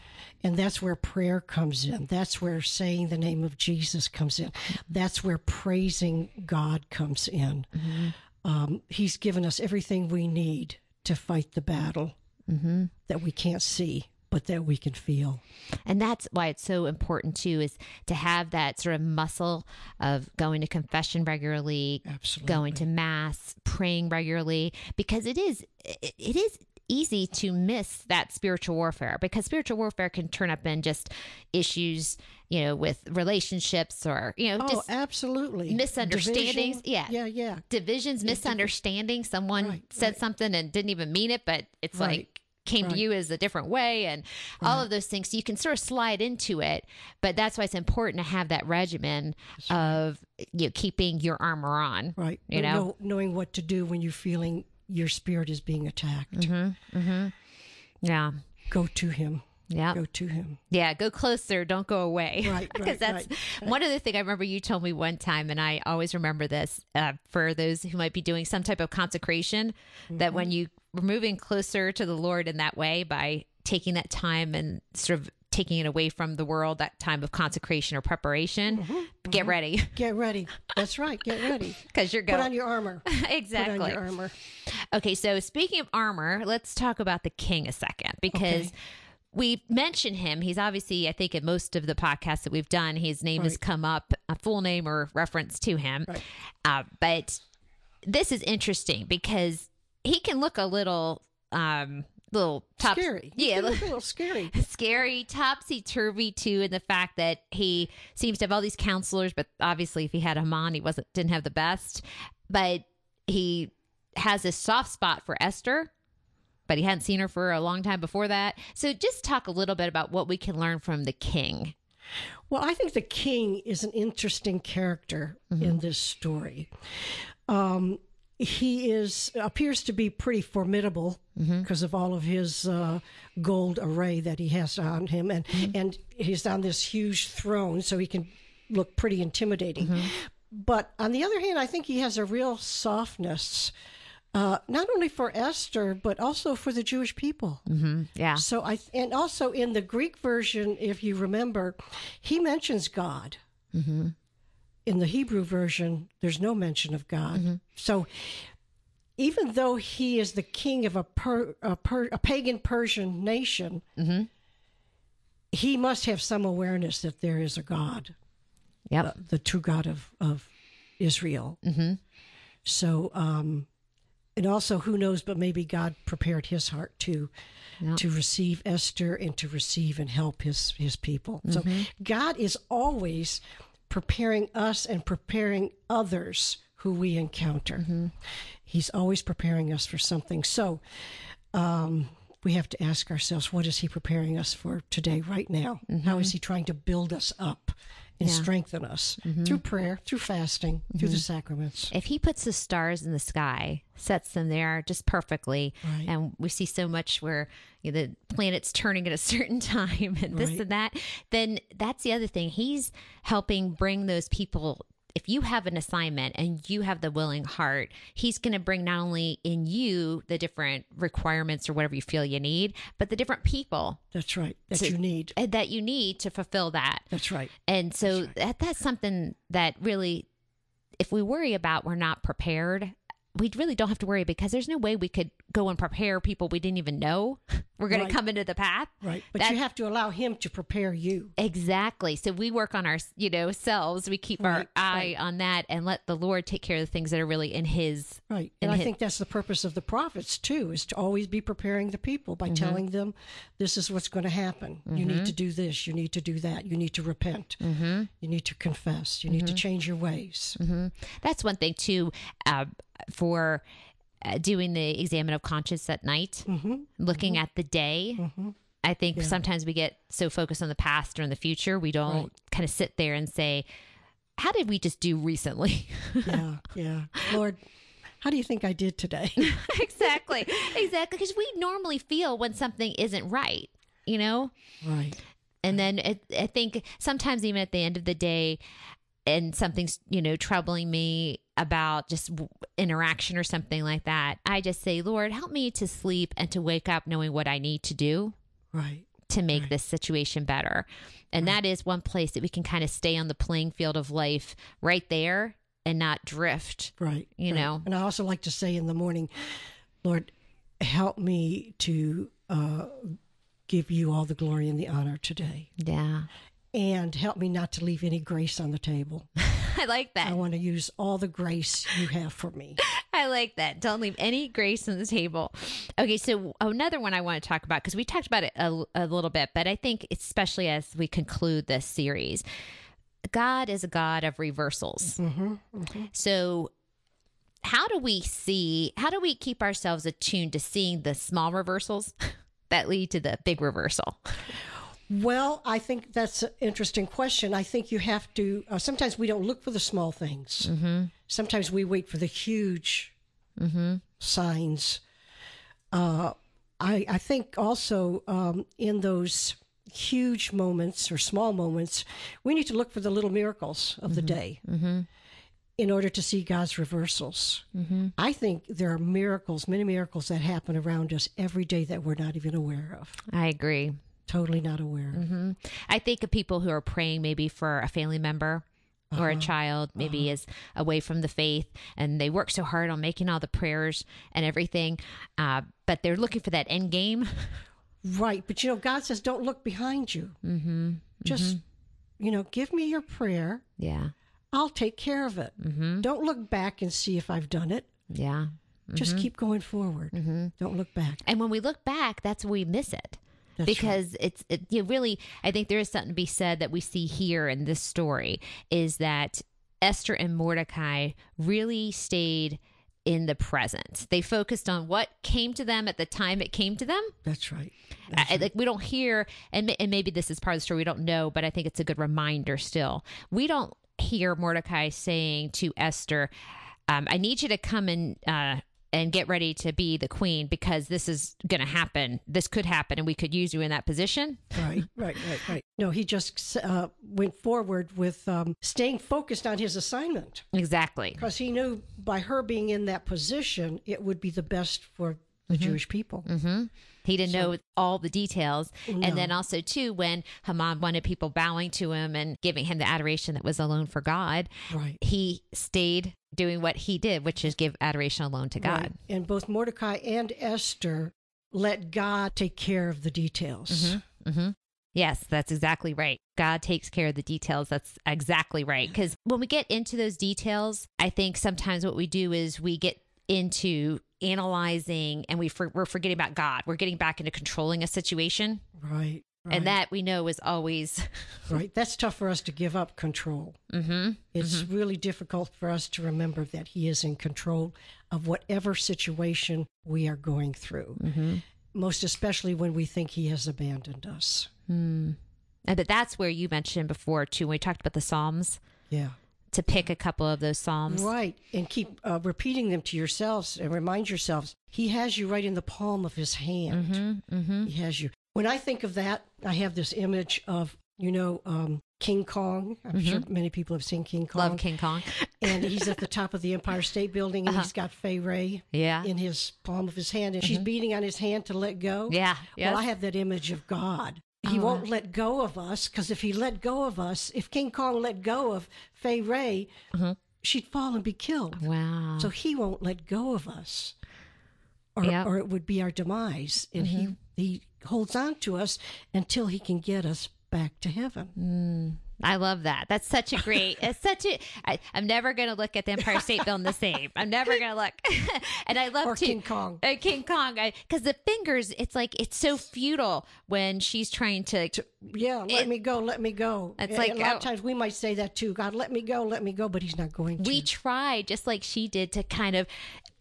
And that's where prayer comes in. That's where saying the name of Jesus comes in. That's where praising God comes in. Mm-hmm. Um, he's given us everything we need to fight the battle mm-hmm. that we can't see, but that we can feel. and that's why it's so important too is to have that sort of muscle of going to confession regularly, Absolutely. going to mass, praying regularly because it is it, it is easy to miss that spiritual warfare because spiritual warfare can turn up in just issues, you know, with relationships or, you know, Oh, just absolutely. misunderstandings. Division. Yeah. Yeah, yeah. divisions, misunderstanding Someone Right, said right. something and didn't even mean it, but it's Right, like came right. to you as a different way and all of those things. So you can sort of slide into it, but that's why it's important to have that regimen of you know, keeping your armor on. Right. You know? knowing what to do when you're feeling your spirit is being attacked. Mm-hmm. Yeah. Go to him. Yeah. Go to him. Yeah, go closer, don't go away. Right, Because right, that's right, one other thing I remember you told me one time, and I always remember this uh, for those who might be doing some type of consecration, that Mm-hmm. when you were moving closer to the Lord in that way by taking that time and sort of taking it away from the world, that time of consecration or preparation, Mm-hmm, get ready Get ready. That's right. Get ready. because you're going. Put on your armor. exactly. Put on your armor. Okay, so speaking of armor, let's talk about the king a second because Okay. we mention him. He's obviously, I think, in most of the podcasts that we've done, his name has come up, a full name or reference to him. Right. Uh, but this is interesting because he can look a little, um, little top, Scary. yeah, a little scary. scary, topsy turvy too, in the fact that he seems to have all these counselors, but obviously, if he had Haman, he wasn't didn't have the best. But he has this soft spot for Esther, but he hadn't seen her for a long time before that. So, just talk a little bit about what we can learn from the king. Well, I think the king is an interesting character Mm-hmm. in this story. Um, he is appears to be pretty formidable mm-hmm. because of all of his uh, gold array that he has on him, and mm-hmm. and he's on this huge throne, so he can look pretty intimidating. Mm-hmm. But on the other hand, I think he has a real softness, uh, not only for Esther but also for the Jewish people. Yeah. So I and also in the Greek version, if you remember, he mentions God. In the Hebrew version, there's no mention of God. Mm-hmm. So even though he is the king of a per, a, per, a pagan Persian nation, mm-hmm. he must have some awareness that there is a God, Yep. Uh, the true God of of Israel. Mm-hmm. So, um, and also, who knows? But maybe God prepared his heart to Yeah. to receive Esther and to receive and help his his people. So, God is always preparing us and preparing others who we encounter. He's always preparing us for something. So, um, we have to ask ourselves, what is He preparing us for today, right now? How is He trying to build us up and Yeah. strengthen us mm-hmm. through prayer, through fasting, through the mm-hmm. sacraments? if he puts the stars in the sky, sets them there just perfectly, Right. and we see so much where you know, the planet's turning at a certain time and this Right. and that, then that's the other thing. He's helping bring those people. If you have an assignment and you have the willing heart, he's going to bring not only in you the different requirements or whatever you feel you need, but the different people That's right. That to- you need. that you need to fulfill that. That's right. And so that that's something that really, if we worry about we're not prepared, we really don't have to worry because there's no way we could go and prepare people we didn't even know we're going Right. to come into the path. Right. But you have to allow Him to prepare you. Exactly. So we work on our, you know, selves. We keep our eye right. on that and let the Lord take care of the things that are really in His. Right. And I hit- think that's the purpose of the prophets too, is to always be preparing the people by mm-hmm. telling them this is what's going to happen. You need mm-hmm. to do this, you need to do that, you need to repent. Mm-hmm. You need to confess, you need to change your ways. That's one thing too, uh, for uh, doing the examen of conscience at night, mm-hmm. looking mm-hmm. at the day. Mm-hmm. I think sometimes we get so focused on the past or in the future, we don't Right. kind of sit there and say, "How did we just do recently?" yeah, yeah. Lord, how do you think I did today? exactly, exactly, because we normally feel when something isn't right, you know. right. And then it, I think sometimes even at the end of the day, and something's you know troubling me about just w- interaction or something like that, I just say, Lord, help me to sleep and to wake up knowing what I need to do Right. to make this situation better. And that is one place that we can kind of stay on the playing field of life right there and not drift. Right. You right. know. And I also like to say in the morning, Lord, help me to uh, give you all the glory and the honor today. Yeah. And help me not to leave any grace on the table. I like that. I want to use all the grace you have for me. I like that. Don't leave any grace on the table. Okay, so another one I want to talk about because we talked about it a, a little bit, but I think especially as we conclude this series, God is a God of reversals. Mm-hmm, mm-hmm. So, how do we see? How do we keep ourselves attuned to seeing the small reversals that lead to the big reversal? Well, I think that's an interesting question. I think you have to, uh, sometimes we don't look for the small things. Sometimes we wait for the huge signs. Uh, I, I think also um, in those huge moments or small moments, we need to look for the little miracles of the day in order to see God's reversals. I think there are miracles, many miracles that happen around us every day that we're not even aware of. I agree. Totally not aware of. I think of people who are praying maybe for a family member or a child maybe is away from the faith and they work so hard on making all the prayers and everything uh, but they're looking for that end game Right. But you know, God says, don't look behind you. Mm-hmm. Just, you know, give me your prayer. yeah I'll take care of it. Mm-hmm. Don't look back and see if I've done it. yeah Just keep going forward. Don't look back. and when we look back that's when we miss it That's because it's it, you really i think there is something to be said that we see here in this story is that esther and mordecai really stayed in the present. They focused on what came to them at the time it came to them. That's right. I, like we don't hear and, and maybe this is part of the story we don't know but i think it's a good reminder still. We don't hear mordecai saying to esther um, I need you to come and uh, and get ready to be the queen because this is going to happen. This could happen, and we could use you in that position. Right, right, right, right. No, he just uh, went forward with um, staying focused on his assignment Exactly. because he knew by her being in that position, it would be the best for the Jewish people. hmm He didn't know all the details. And then also, too, when Haman wanted people bowing to him and giving him the adoration that was alone for God, Right. he stayed doing what he did, which is give adoration alone to God. Right. And both Mordecai and Esther let God take care of the details. hmm Yes, that's exactly right. God takes care of the details. That's exactly right. Because when we get into those details, I think sometimes what we do is we get into analyzing and we for, we're forgetting about God. We're getting back into controlling a situation. Right. right. And that we know is always, right. That's tough for us to give up control. hmm It's really difficult for us to remember that He is in control of whatever situation we are going through, hmm most especially when we think He has abandoned us. Hmm. And but that's where you mentioned before too, when we talked about the Psalms, Yeah. To pick a couple of those Psalms. Right. And keep uh, repeating them to yourselves and remind yourselves He has you right in the palm of His hand. Mm-hmm. Mm-hmm. He has you. When I think of that, I have this image of, you know, um, King Kong. I'm sure many people have seen King Kong. Mm-hmm. Love King Kong. and he's at the top of the Empire State Building and Uh-huh. he's got Fay Wray Yeah. in his palm of his hand and she's beating on his hand to let go. Mm-hmm. Yeah. Yes. Well, I have that image of God. He Oh, won't let go of us because if he let go of us, if King Kong let go of Fay Wray, Mhm. she'd fall and be killed. wow. So he won't let go of us, or, Yep. or it would be our demise. And he he holds on to us until he can get us back to heaven. Mm, I love that. That's such a great. It's such a. I, I'm never going to look at the Empire State Building the same. I'm never going to look. and I love Or to, King Kong. Uh, King Kong, because the fingers. It's like it's so futile when she's trying to. Yeah, let It- me go, let me go. It's And like, a lot oh. of times we might say that too. God, let me go, let me go, but He's not going to. We try just like she did to kind of,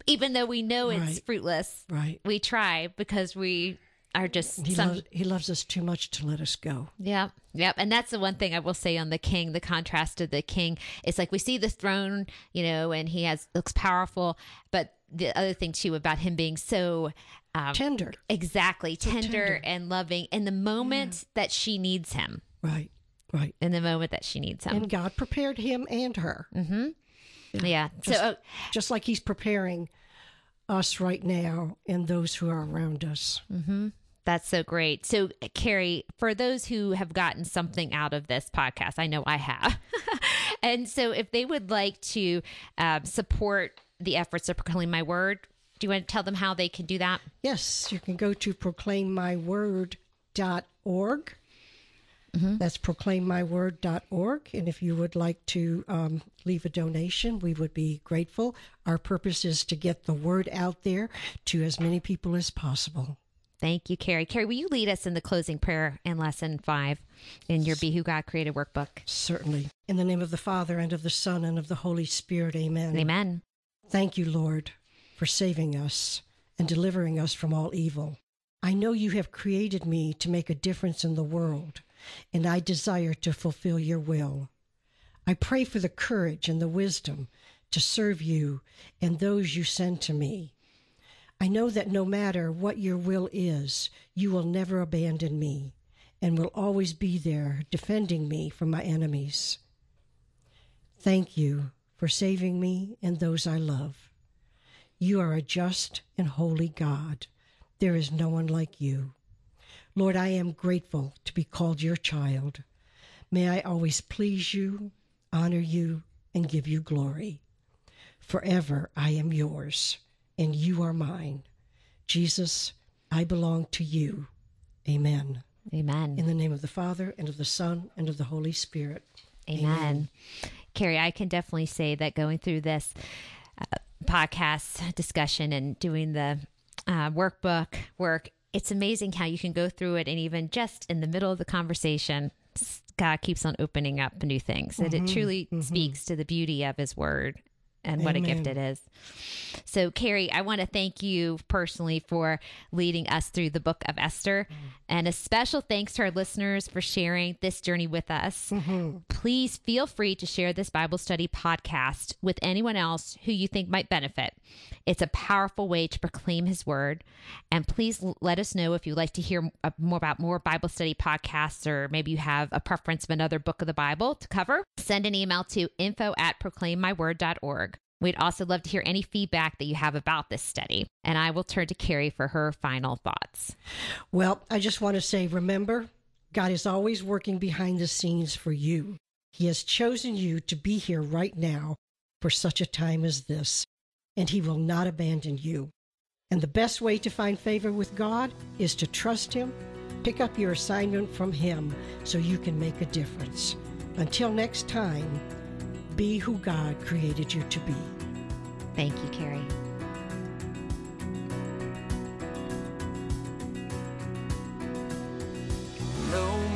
even though we know it's Right. fruitless, right. we try because we are just He some. loves He loves us too much to let us go. Yeah, yep. And that's the one thing I will say on the king, the contrast of the king. It's like we see the throne, you know, and he has looks powerful, but the other thing too about him being so um, Tender. exactly tender, tender. and loving in the moment that she needs him, Right. Right. in the moment that she needs him. And God prepared him and her, mm-hmm. Yeah. Just- so, uh, just like He's preparing us right now and those who are around us. hmm That's so great. So, Carrie, for those who have gotten something out of this podcast, I know I have. and so, if they would like to um, support the efforts of proclaim my word, do you want to tell them how they can do that? Yes, you can go to proclaimmyword.org. That's proclaimmyword.org. And if you would like to um, leave a donation, we would be grateful. Our purpose is to get the word out there to as many people as possible. Thank you, Carrie. Carrie, will you lead us in the closing prayer in lesson five in your Be Who God Created workbook? Certainly. In the name of the Father, and of the Son, and of the Holy Spirit, amen. Amen. Thank you, Lord, for saving us and delivering us from all evil. I know you have created me to make a difference in the world, and I desire to fulfill your will. I pray for the courage and the wisdom to serve you and those you send to me. I know that no matter what your will is, you will never abandon me and will always be there defending me from my enemies. Thank you for saving me and those I love. You are a just and holy God. There is no one like you. Lord, I am grateful to be called your child. May I always please you, honor you, and give you glory. Forever I am yours, and you are mine. Jesus, I belong to you. Amen. Amen. In the name of the Father, and of the Son, and of the Holy Spirit. Amen. Carrie, I can definitely say that going through this uh, podcast discussion and doing the uh, workbook work, it's amazing how you can go through it and even just in the middle of the conversation, God keeps on opening up new things. And it truly speaks to the beauty of His Word and what a gift it is. So, Carrie, I want to thank you personally for leading us through the book of Esther. And a special thanks to our listeners for sharing this journey with us. Please feel free to share this Bible study podcast with anyone else who you think might benefit. It's a powerful way to proclaim his word. And please let us know if you'd like to hear uh, more about more Bible study podcasts, or maybe you have a preference of another book of the Bible to cover. Send an email to info at proclaimmyword.org. We'd also love to hear any feedback that you have about this study. And I will turn to Carrie for her final thoughts. Well, I just want to say remember, God is always working behind the scenes for you. He has chosen you to be here right now for such a time as this, and He will not abandon you. And the best way to find favor with God is to trust Him, pick up your assignment from Him so you can make a difference. Until next time, be who God created you to be. Thank you, Carrie. No,